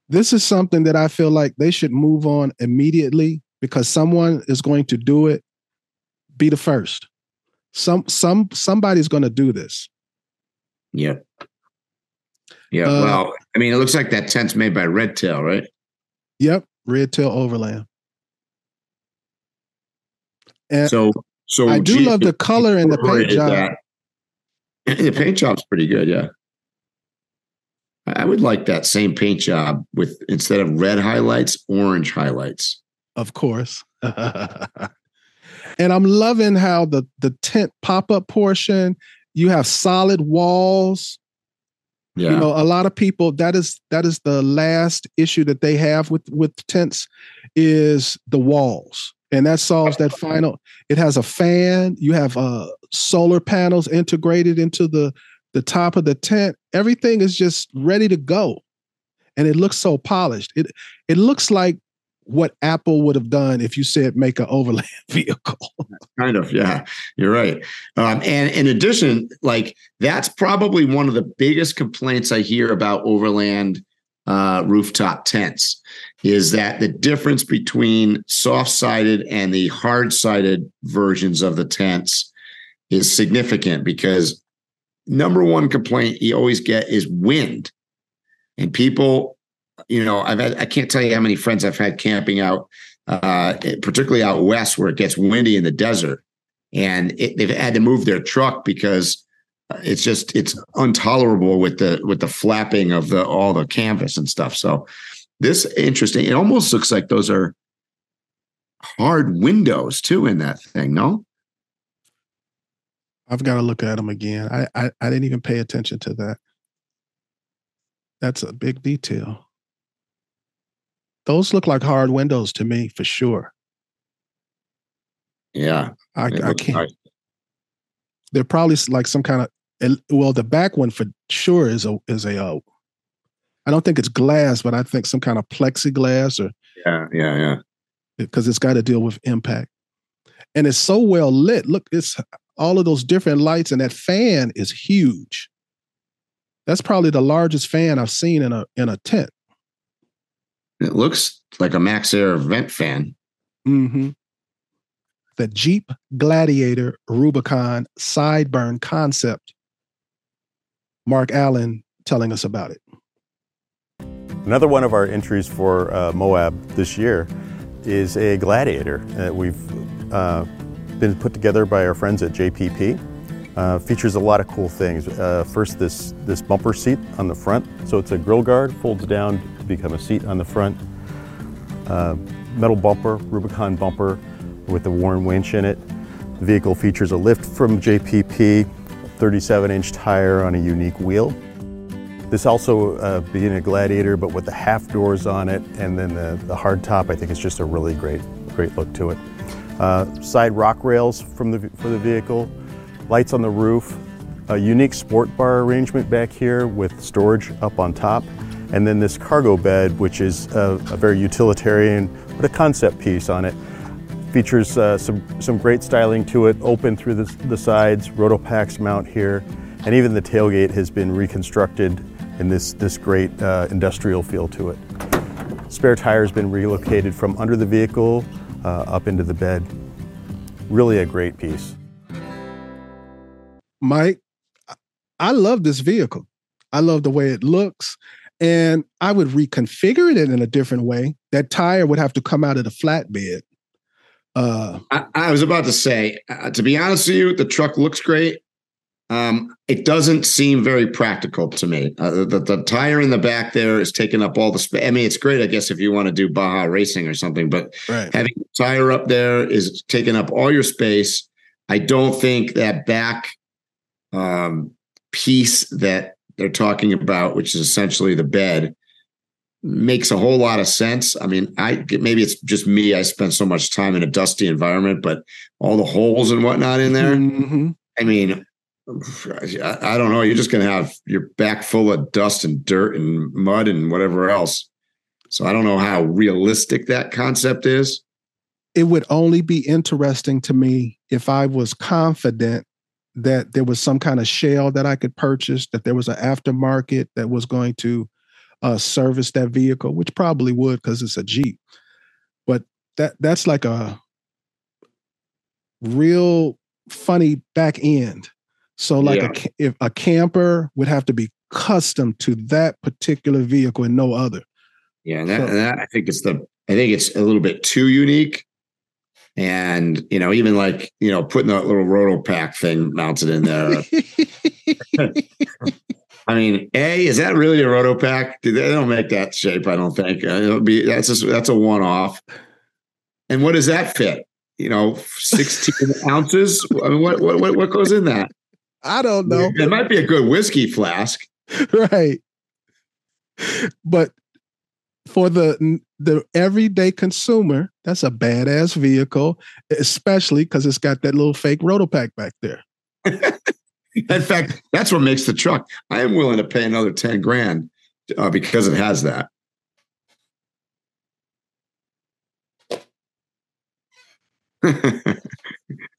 This is something that I feel like they should move on immediately because someone is going to do it. Be the first. Some some somebody's going to do this. Yeah. Yeah. Uh, well, I mean, it looks like that tent's made by Redtail, right? Yep, Redtail Overland. And so, so I do geez, love the color and the paint job. That. The paint job's pretty good, yeah. I would like that same paint job with instead of red highlights, orange highlights. Of course. And I'm loving how the the tent pop up portion, you have solid walls. Yeah. You know, a lot of people that is that is the last issue that they have with with tents is the walls. And that solves that final. It has a fan. You have uh, solar panels integrated into the the top of the tent, everything is just ready to go. And it looks so polished. It it looks like what Apple would have done if you said make an overland vehicle. kind of, yeah, you're right. Um, and in addition, like that's probably one of the biggest complaints I hear about overland uh, rooftop tents is that the difference between soft-sided and the hard-sided versions of the tents is significant because number one complaint you always get is wind, and people you know, I've had, I can't tell you how many friends I've had camping out, uh, particularly out west where it gets windy in the desert, and it, they've had to move their truck because it's just it's intolerable with the with the flapping of the all the canvas and stuff. So this interesting. It almost looks like those are hard windows too in that thing. No. I've got to look at them again. I, I, I didn't even pay attention to that. That's a big detail. Those look like hard windows to me for sure. Yeah. I, I can't. Nice. They're probably like some kind of, well, the back one for sure is a, is a, uh, I don't think it's glass, but I think some kind of plexiglass or. Yeah, yeah, yeah. Because it's got to deal with impact. And it's so well lit. Look, it's all of those different lights, and that fan is huge. That's probably the largest fan I've seen in a in a tent. It looks like a MaxxAir vent fan. Mm-hmm. The Jeep Gladiator Rubicon sideburn concept. Mark Allen telling us about it. Another one of our entries for uh, Moab this year is a Gladiator that we've uh, been put together by our friends at JPP. Uh, features a lot of cool things. Uh, first, this, this bumper seat on the front. So it's a grill guard, folds down to become a seat on the front. Uh, metal bumper, Rubicon bumper with a Warn winch in it. The vehicle features a lift from JPP, 37 inch tire on a unique wheel. This also uh, being a Gladiator, but with the half doors on it, and then the, the hard top, I think it's just a really great, great look to it. Uh, side rock rails from the, for the vehicle, lights on the roof, a unique sport bar arrangement back here with storage up on top, and then this cargo bed, which is a, a very utilitarian, but a concept piece on it. Features uh, some, some great styling to it, open through the, the sides, Rotopax mount here, and even the tailgate has been reconstructed in this, this great uh, industrial feel to it. Spare tire has been relocated from under the vehicle uh, up into the bed. Really a great piece. Mike, I love this vehicle. I love the way it looks. And I would reconfigure it in a different way. That tire would have to come out of the flatbed. Uh, I, I, was about to say, uh, to be honest with you, the truck looks great. Um, it doesn't seem very practical to me. Uh, the, the, tire in the back there is taking up all the space. I mean, it's great, I guess, if you want to do Baja racing or something, but right. having the tire up there is taking up all your space. I don't think that back um, piece that they're talking about, which is essentially the bed, makes a whole lot of sense. I mean, I maybe it's just me. I spent so much time in a dusty environment, but all the holes and whatnot in there. Mm-hmm. I mean, I, don't know. You're just going to have your back full of dust and dirt and mud and whatever else. So I don't know how realistic that concept is. It would only be interesting to me if I was confident that there was some kind of shell that I could purchase, that there was an aftermarket that was going to uh, service that vehicle, which probably would because it's a Jeep. But that that's like a real funny back end. So like yeah. a if a camper would have to be custom to that particular vehicle and no other. Yeah, and that, so, and that I think it's the I think it's a little bit too unique and you know even like you know putting that little Rotopax thing mounted in there. I mean a is that really a Rotopax they don't make that shape i don't think. Uh, it'll be that's just that's a one-off. And what does that fit? You know 16 ounces? I mean what, what what goes in that? I don't know. It might be a good whiskey flask. Right. But for the the everyday consumer, that's a badass vehicle, especially because it's got that little fake rotopack back there. In fact, that's what makes the truck. I am willing to pay another 10 grand uh, because it has that.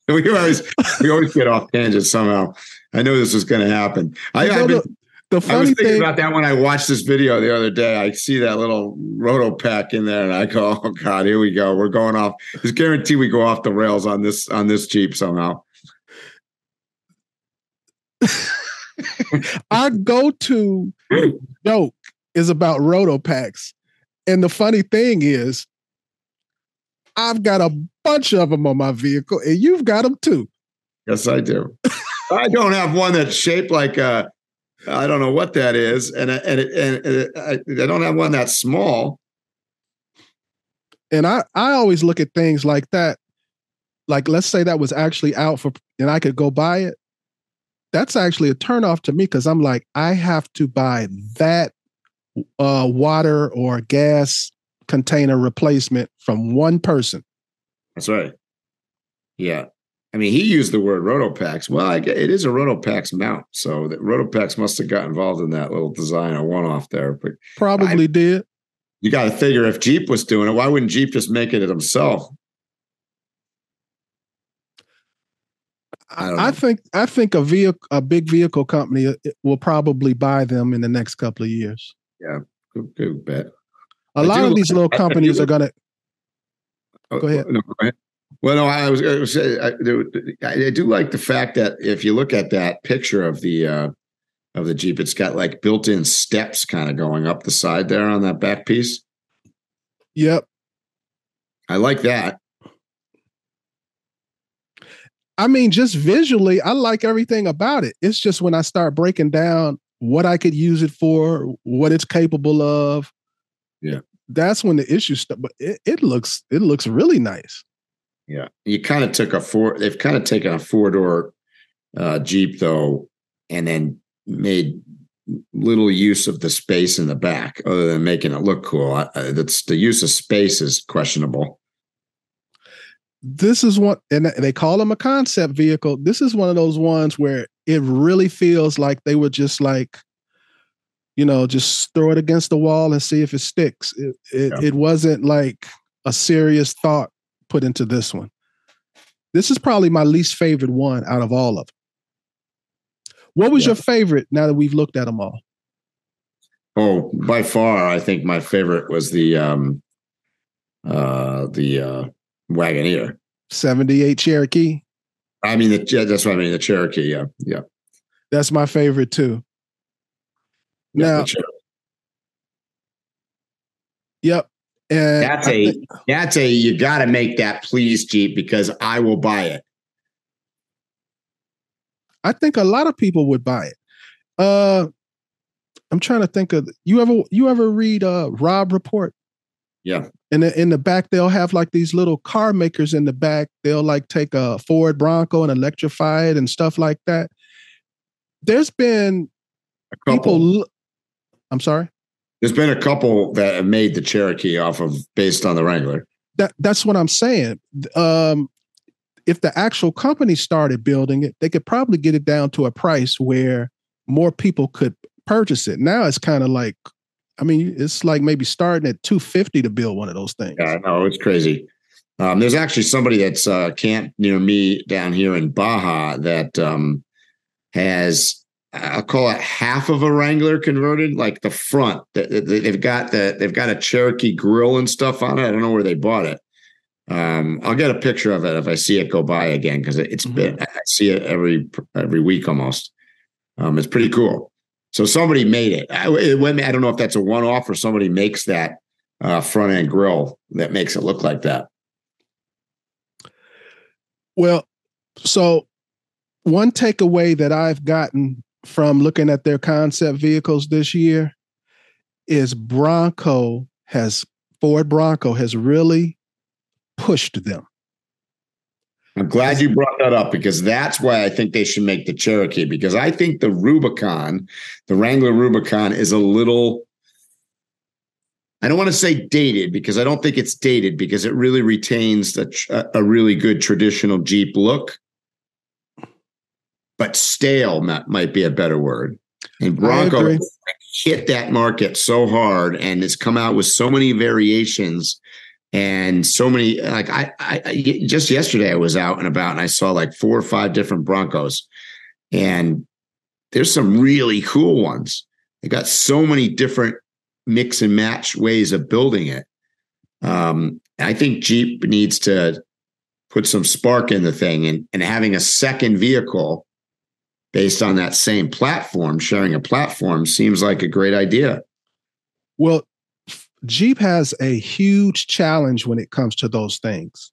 we always we always get off tangent somehow. I knew this was going to happen. I, I've been, the, the I was thinking thing, about that when I watched this video the other day. I see that little roto pack in there, and I go, "Oh God, here we go. We're going off. There's guarantee we go off the rails on this on this Jeep somehow." our go-to joke is about Rotopax. And the funny thing is, I've got a bunch of them on my vehicle, and you've got them too. Yes, I do. I don't have one that's shaped like a. I don't know what that is, and and it, and it, I, I don't have one that's small. And I, I always look at things like that. Like, let's say that was actually out for, and I could go buy it. That's actually a turnoff to me because I'm like, I have to buy that uh, water or gas container replacement from one person. That's right. Yeah. I mean, he used the word Rotopax. Well, I it is a Rotopax mount, so that Rotopax must have got involved in that little design, a one-off there. But Probably did. you got to figure if Jeep was doing it, why wouldn't Jeep just make it himself? I don't I think I think a vehicle, a big vehicle company uh, will probably buy them in the next couple of years. Good, good bet. A I lot of these little I- I companies are gonna. Oh, Go ahead. No, go ahead. Well, no, I was going to say I, I do like the fact that if you look at that picture of the uh, of the Jeep, it's got like built-in steps kind of going up the side there on that back piece. Yep. I like that. I mean, just visually, I like everything about it. It's just when I start breaking down what I could use it for, what it's capable of. Yeah. That's when the issue starts. But it, it looks it looks really nice. Yeah, you kind of took a four. They've kind of taken a four door uh, Jeep though, and then made little use of the space in the back, other than making it look cool. I, I, that's the use of space is questionable. This is one, and they call them a concept vehicle. This is one of those ones where it really feels like they were just like, you know, just throw it against the wall and see if it sticks. It it, Yeah. it wasn't like a serious thought put into this one. This is probably my least favorite one out of all of them. What was Yeah. your favorite now that we've looked at them all? Oh, by far, I think my favorite was the um, uh, the uh, Wagoneer. 78 Cherokee. I mean, the, yeah, that's what I mean. The Cherokee. Yeah, yeah. That's my favorite too. yeah Now- Yep. And that's a think- that's a you got to make that please Jeep because I will buy it. I think a lot of people would buy it. Uh I'm trying to think of you ever you ever read uh Robb Report? Yeah. In the in the back they'll have like these little car makers in the back. They'll like take a Ford Bronco and electrify it and stuff like that. There's been A couple. people I'm sorry. There's been a couple that have made the Cherokee off of based on the Wrangler. That that's what I'm saying. Um if the actual company started building it, they could probably get it down to a price where more people could purchase it. Now it's kind of like, I mean, it's like maybe starting at 250 to build one of those things. Yeah, no, it's crazy. Um, there's actually somebody that's uh, camped near me down here in Baja that um, has I'll call it half of a Wrangler converted, like the front. Th- th- They've got the they've got a Cherokee grill and stuff on it. I don't know where they bought it. Um, I'll get a picture of it if I see it go by again because it, it's been I see it every every week almost. Um, it's pretty cool. So somebody made it. I, it went- I don't know if that's a one off or somebody makes that uh, front end grill that makes it look like that. Well, so one takeaway that I've gotten from looking at their concept vehicles this year is Bronco has Ford Bronco has really pushed them. I'm glad you brought that up because that's why I think they should make the Cherokee because I think the Rubicon, the Wrangler Rubicon, is a little. I don't want to say dated because I don't think it's dated because it really retains a, a really good traditional Jeep look. But stale might, might be a better word. And Bronco hit that market so hard and it's come out with so many variations and so many like I, I just yesterday I was out and about and I saw like four or five different Broncos and there's some really cool ones. They got so many different mix and match ways of building it. Um, I think Jeep needs to put some spark in the thing and, and having a second vehicle based on that same platform, sharing a platform seems like a great idea. Well, Jeep has a huge challenge when it comes to those things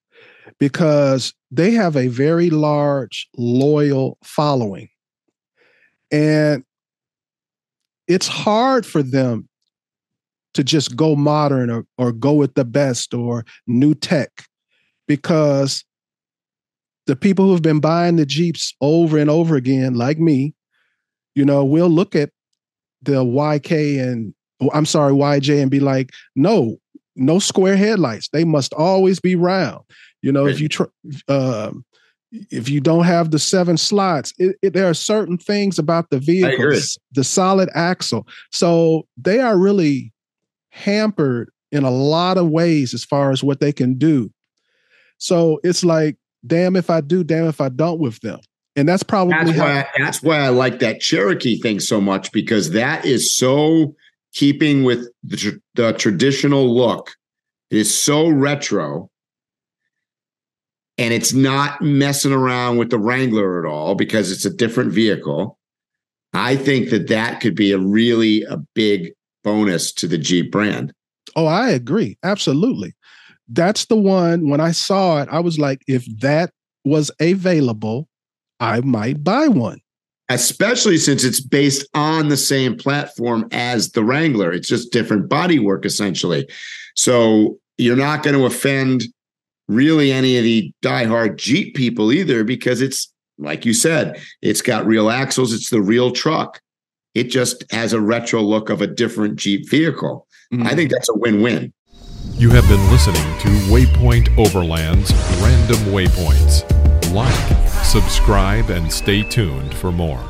because they have a very large, loyal following. And it's hard for them to just go modern or, or go with the best or new tech because the people who've been buying the Jeeps over and over again, like me, you know, we'll look at the YK and oh, I'm sorry, YJ and be like, no, no square headlights. They must always be round. You know, right. if you tr- um, if you don't have the seven slots, it, it, there are certain things about the vehicle, the solid axle. So they are really hampered in a lot of ways as far as what they can do. So it's like damn if I do, damn if I don't with them. And that's probably that's why I, that's why I like that Cherokee thing so much because that is so keeping with the, the traditional look. It is so retro and it's not messing around with the Wrangler at all because it's a different vehicle. I think that that could be a really a big bonus to the Jeep brand. Oh, I agree. Absolutely that's the one when I saw it, I was like, if that was available, I might buy one. Especially since it's based on the same platform as the Wrangler. It's just different bodywork, essentially. So you're not going to offend really any of the diehard Jeep people either, because it's like you said, it's got real axles, it's the real truck. It just has a retro look of a different Jeep vehicle. Mm-hmm. I think that's a win win. You have been listening to Waypoint Overland's Random Waypoints. Like, subscribe, and stay tuned for more.